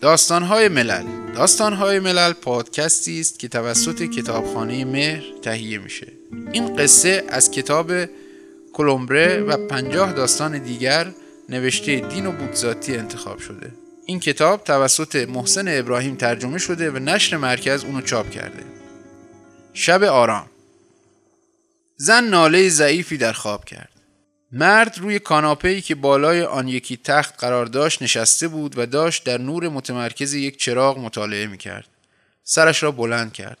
داستانهای ملل. داستانهای ملل پادکستی است که توسط کتابخانه مهر تهیه میشه. این قصه از کتاب کلمبره و پنجاه داستان دیگر نوشته دین و بودزاتی انتخاب شده. این کتاب توسط محسن ابراهیم ترجمه شده و نشر مرکز اونو چاپ کرده. شب آرام. زن ناله ضعیفی در خواب کرد. مرد روی کاناپه‌ای که بالای آن یکی تخت قرار داشت نشسته بود و داشت در نور متمرکز یک چراغ مطالعه می کرد. سرش را بلند کرد.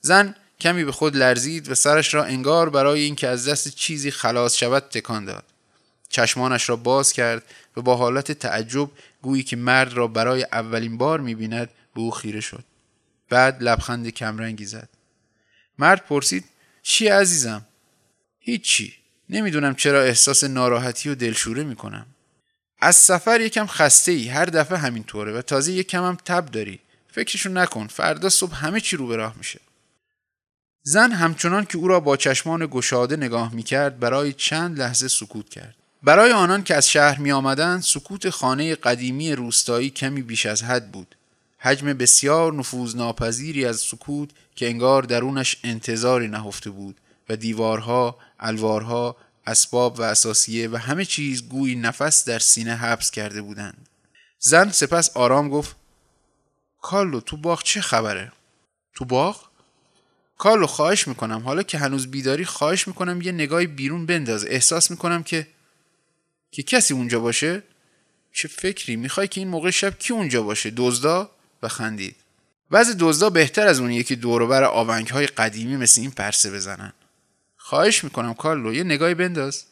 زن کمی به خود لرزید و سرش را انگار برای اینکه از دست چیزی خلاص شود تکان داد. چشمانش را باز کرد و با حالت تعجب گویی که مرد را برای اولین بار می بیند به او خیره شد. بعد لبخند کمرنگی زد. مرد پرسید چی عزیزم؟ هیچی. نمی‌دونم چرا احساس ناراحتی و دلشوره می‌کنم. از سفر یکم خسته ای هر دفعه همینطوره و تازه یکم هم تب داری. فکرشو نکن فردا صبح همه چی رو به راه میشه. زن همچنان که او را با چشمان گشاده نگاه می‌کرد برای چند لحظه سکوت کرد. برای آنان که از شهر می آمدن سکوت خانه قدیمی روستایی کمی بیش از حد بود. حجم بسیار نفوذناپذیری از سکوت که انگار درونش انتظاری نهفته بود. و دیوارها، الوارها، اسباب و اساسیه و همه چیز گویی نفس در سینه حبس کرده بودند. زن سپس آرام گفت کالو تو باغ چه خبره؟ تو باغ؟ کالو خواهش می‌کنم. حالا که هنوز بیداری خواهش می‌کنم یه نگاهی بیرون بنداز. احساس می‌کنم که که کسی اونجا باشه. چه فکری؟ می‌خوای که این موقع شب کی اونجا باشه؟ دزدا و خندید. وضع دزدا بهتر از اون یکی دوروبر آونگ های قدیمی مثل این پرسه بزنن. خواهش می‌کنم کارلو یه نگاهی بنداز.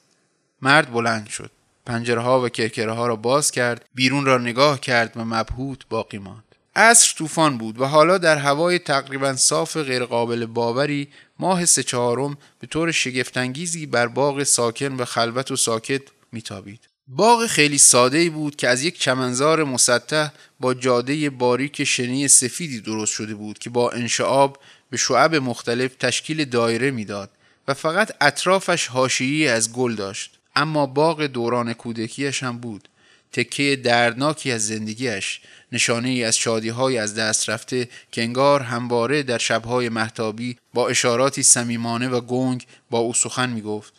مرد بلند شد. پنجره ها و کرکره ها را باز کرد بیرون را نگاه کرد و مبهوت باقی ماند. عصر طوفان بود و حالا در هوای تقریبا صاف غیرقابل باوری ماه سه چهارم به طور شگفتانگیزی بر باغ ساکن و خلوت و ساکت میتابید. باغ خیلی ساده ای بود که از یک چمنزار مسطح با جاده باریک شنی سفیدی درست شده بود که با انشعاب به شعب مختلف تشکیل دایره می‌داد. و فقط اطرافش حاشیه‌ای از گل داشت اما باغ دوران کودکیش هم بود تکه دردناکی از زندگیش نشانه ای از شادی های از دست رفته که انگار همواره در شبهای محتابی با اشاراتی صمیمانه و گنگ با او سخن می گفت.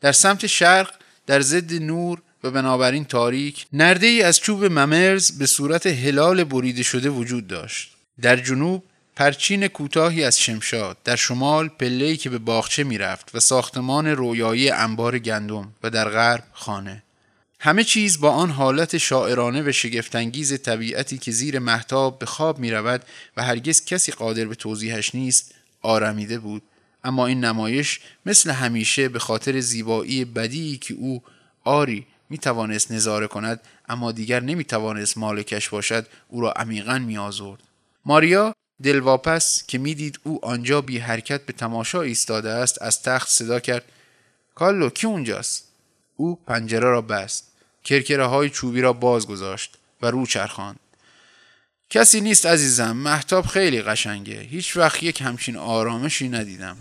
در سمت شرق در ضد نور و بنابراین تاریک نرده ای از چوب ممرز به صورت هلال بریده شده وجود داشت. در جنوب پرچین کوتاهی از شمشاد در شمال پله‌ای که به باغچه می‌رفت و ساختمان رویایی انبار گندم و در غرب خانه همه چیز با آن حالت شاعرانه و شگفتانگیز طبیعتی که زیر محتاب به خواب می رود و هرگز کسی قادر به توضیحش نیست آرمیده بود اما این نمایش مثل همیشه به خاطر زیبایی بدی که او آری می توانست نظاره کند اما دیگر نمی توانست مالکش باشد او را عمیقا می آزرد. ماریا دلواپس که می‌دید او آنجا بی حرکت به تماشا ایستاده است از تخت صدا کرد کالو کی اونجاست؟ او پنجره را بست کرکره های چوبی را باز گذاشت و رو چرخاند. کسی نیست عزیزم محتاب خیلی قشنگه هیچ وقت یک همچین آرامشی ندیدم.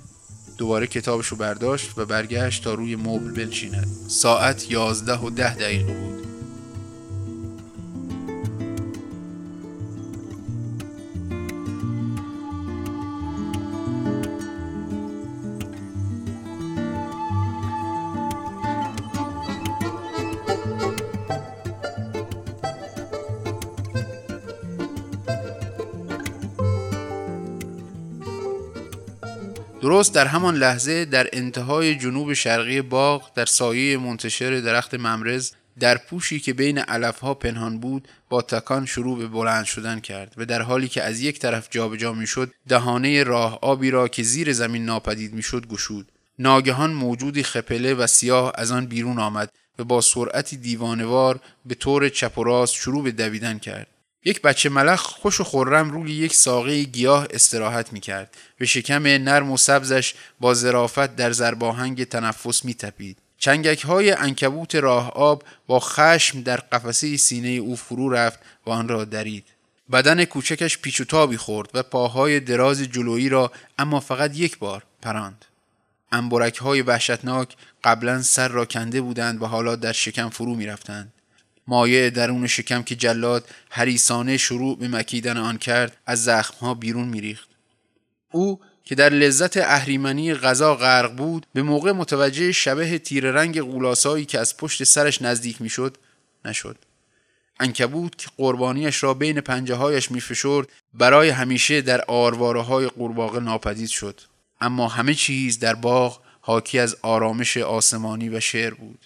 دوباره کتابش رو برداشت و برگشت تا روی مبل بنشیند. ساعت یازده و ده دقیقه بود. درست در همان لحظه در انتهای جنوب شرقی باغ در سایه منتشر درخت ممرز در پوشی که بین علفها پنهان بود با تکان شروع به بلند شدن کرد و در حالی که از یک طرف جابجا می‌شد دهانه راه آبی را که زیر زمین ناپدید می‌شد گشود. ناگهان موجودی خپله و سیاه از آن بیرون آمد و با سرعتی دیوانوار به طور چپ و راست شروع به دویدن کرد. یک بچه ملخ خوش و خورم روی یک ساقه گیاه استراحت می کرد و شکم نرم و سبزش با ظرافت در زرباهنگ تنفس می تپید. چنگک های انکبوت راه آب با خشم در قفسه سینه او فرو رفت و آن را درید. بدن کوچکش پیچ و تابی خورد و پاهای دراز جلویی را اما فقط یک بار پراند. انبرک های وحشتناک قبلا سر را کنده بودند و حالا در شکم فرو می رفتند. مایع درون شکم که جلاد حریسانه شروع به مکیدن آن کرد از زخمها بیرون میریخت. او که در لذت اهریمنی غذا غرق بود به موقع متوجه شبه تیر رنگ غولاسایی که از پشت سرش نزدیک می‌شد نشد. انکبوت که قربانیش را بین پنجه هایش میفشرد برای همیشه در آرواره های قورباغه ناپدید شد. اما همه چیز در باغ حاکی از آرامش آسمانی و شعر بود.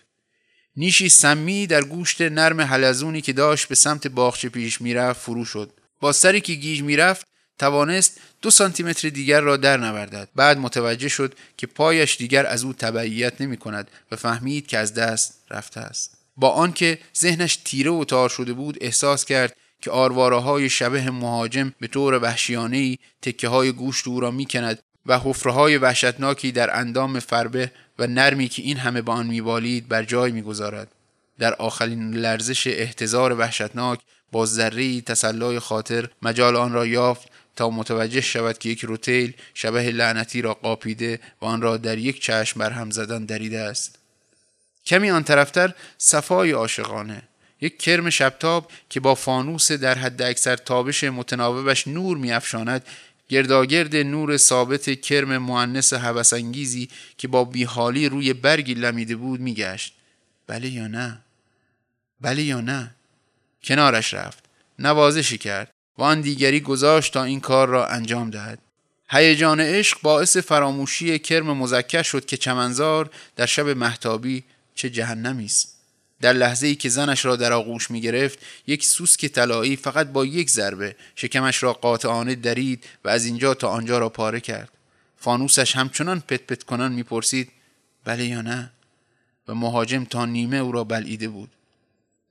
نیشی سمی در گوشت نرم حلزونی که داشت به سمت باغچه پیش می‌رفت فرو شد. با سری که گیج می‌رفت توانست دو سانتیمتر دیگر را در نوردد بعد متوجه شد که پایش دیگر از او تبعیت نمی کند و فهمید که از دست رفته است. با آنکه ذهنش تیره و تار شده بود احساس کرد که آرواره های شبه مهاجم به طور وحشیانه تکه های گوشت او را می‌کند و حفره های وحشتناکی در اندام فربه و نرمی که این همه به آن میبالید بر جای می‌گذارد. در آخرین لرزش احتضار وحشتناک با ذره تسلای خاطر مجال آن را یافت تا متوجه شود که یک روتیل شبه لعنتی را قاپیده و آن را در یک چشم برهم زدن دریده است. کمی آن طرفتر صفای عاشقانه. یک کرم شبتاب که با فانوس در حد اکثر تابش متناوبش نور میافشاند گرداگرد نور ثابت کرم معنس هوسانگیزی که با بیحالی روی برگی لمیده بود میگشت. بله یا نه؟ بله یا نه؟ کنارش رفت. نوازشی کرد و آن دیگری گذاشت تا این کار را انجام دهد. هیجان عشق باعث فراموشی کرم مزکر شد که چمنزار در شب محتابی چه جهنمی است. در لحظه ای که زنش را در آغوش می گرفت یک سوسک طلایی فقط با یک ضربه شکمش را قاطعانه درید و از اینجا تا آنجا را پاره کرد. فانوسش همچنان پت پت کنان می‌پرسید بله یا نه؟ و مهاجم تا نیمه او را بلعیده بود.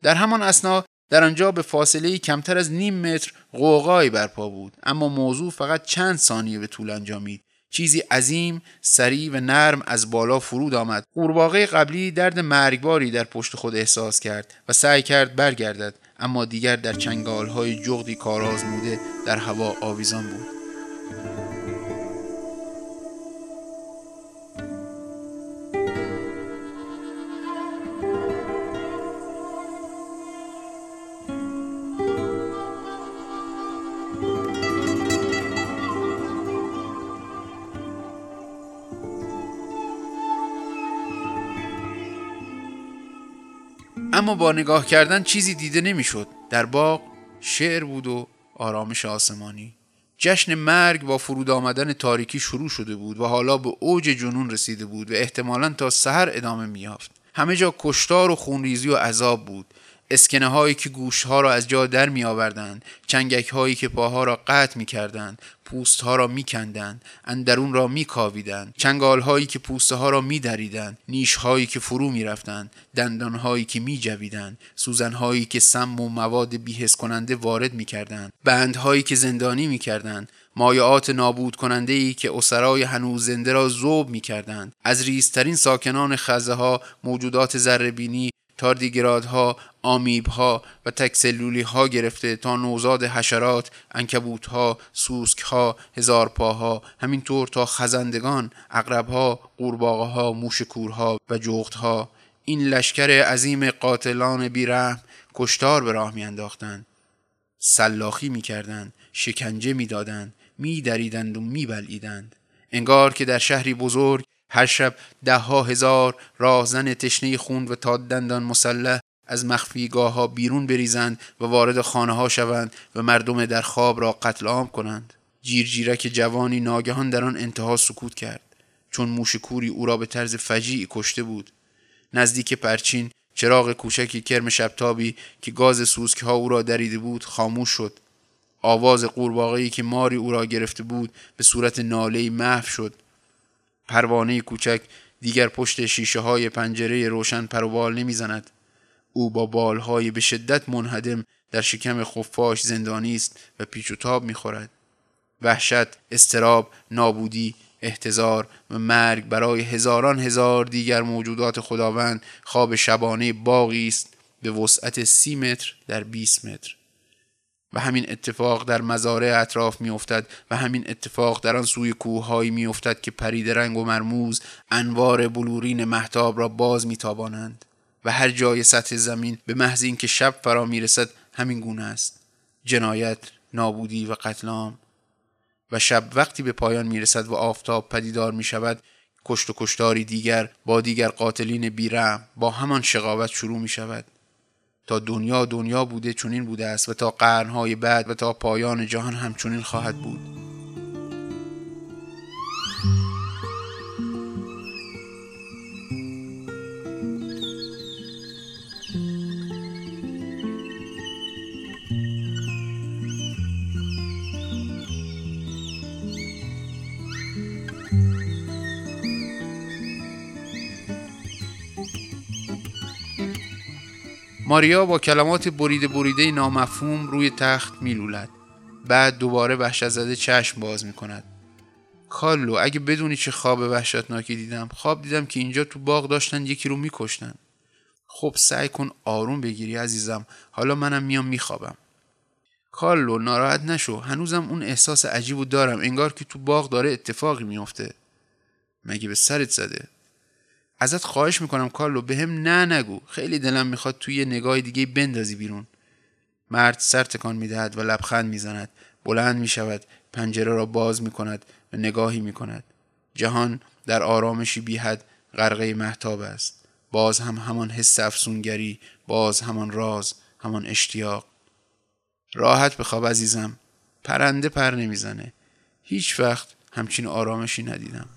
در همان اسنا در آنجا به فاصله کمتر از نیم متر قوقایی برپا بود اما موضوع فقط چند ثانیه به طول انجامید. چیزی عظیم، سریع و نرم از بالا فرود آمد. قورباغه قبلی درد مرگباری در پشت خود احساس کرد و سعی کرد برگردد اما دیگر در چنگالهای جغدی کارآزموده در هوا آویزان بود. اما با نگاه کردن چیزی دیده نمی‌شد. در باغ شعر بود و آرامش آسمانی. جشن مرگ با فرود آمدن تاریکی شروع شده بود و حالا به اوج جنون رسیده بود و احتمالا تا سحر ادامه میافت همه جا کشتار و خونریزی و عذاب بود. اسکنه هایی که گوش ها را از جا در می آوردند چنگک هایی که پاها را قطع می کردند پوست ها را می کندند اندرون را می کاویدند چنگال هایی که پوسته ها را می دریدند نیش هایی که فرو می رفتند دندان هایی که می جویدند سوزن هایی که سم و مواد بیهس کننده وارد می کردند بند هایی که زندانی می کردند مایعات نابود کننده ای که اسرای هنوز زنده را زوب می کردند. از ریزترین ساکنان خزه ها موجودات زربینی تاردیگرادها، آمیبها و تکسلولی ها گرفته تا نوزاد حشرات، انکبوتها، سوسکها، هزارپاها، همینطور تا خزندگان، اقربها، قورباغهها، موشکورها و جغدها. این لشکر عظیم قاتلان بیرحم کشتار به راه میانداختند. سلاخی می‌کردند شکنجه می‌دادند میدریدند و میبلعیدند. انگار که در شهری بزرگ هر شب ده ها هزار راهزن تشنه خون و تا دندان مسلح از مخفیگاه ها بیرون بریزند و وارد خانه ها شوند و مردم در خواب را قتل عام کنند. جیرجیرک جوانی ناگهان در آن انتها سکوت کرد. چون موشکوری او را به طرز فجیعی کشته بود. نزدیک پرچین چراغ کوچکی کرم شبتابی که گاز سوسک ها او را دریده بود خاموش شد. آواز قورباغه‌ای که ماری او را گرفته بود به صورت ناله‌ای محو شد. پروانه کوچک دیگر پشت شیشه های پنجره روشن پروبال نمی‌زند. او با بالهای به شدت منهدم در شکم خفاش زندانی است و پیچ و تاب می‌خورد. وحشت استراب نابودی احتضار و مرگ برای هزاران هزار دیگر موجودات خداوند خواب شبانه باقی است به وسعت سی متر در 20 متر. و همین اتفاق در مزارع اطراف میافتد و همین اتفاق در آن سوی کوههایی میافتد که پرید رنگ و مرموز انوار بلورین محتاب را باز میتابانند. و هر جای سطح زمین به محض اینکه شب فرا می‌رسد همین گونه است. جنایت نابودی و قتل عام و شب وقتی به پایان می‌رسد و آفتاب پدیدار می شود کشت و کشتاری دیگر با دیگر قاتلین بیرم با همان شقاوت شروع می شود تا دنیا دنیا بوده چنین بوده است و تا قرنهای بعد و تا پایان جهان همچنین خواهد بود. ماریا با کلمات بریده بریده نامفهوم روی تخت میلولد. بعد دوباره وحشت زده چشم باز می کند کالو اگه بدونی چه خواب وحشتناکی دیدم خواب دیدم که اینجا تو باغ داشتن یکی رو میکشتن. خب سعی کن آروم بگیری عزیزم. حالا منم میام میخوابم. کارلو ناراحت نشو. هنوزم اون احساس عجیبو دارم. انگار که تو باغ داره اتفاقی میافته. مگه به سرت زده؟ ازت خواهش می‌کنم کارلو به هم نه نگو. خیلی دلم می‌خواد توی یه نگاه دیگه بندازی بیرون. مرد سر تکان می‌دهد و لبخند می‌زند. بلند می‌شود پنجره را باز می‌کند و نگاهی می‌کند. جهان در آرامشی بیحد غرقه محتاب است. باز هم همان حس افسونگری باز همان راز همان اشتیاق. راحت بخواب عزیزم. پرنده پر نمی‌زنه. هیچ وقت همچین آرامشی ندیدم.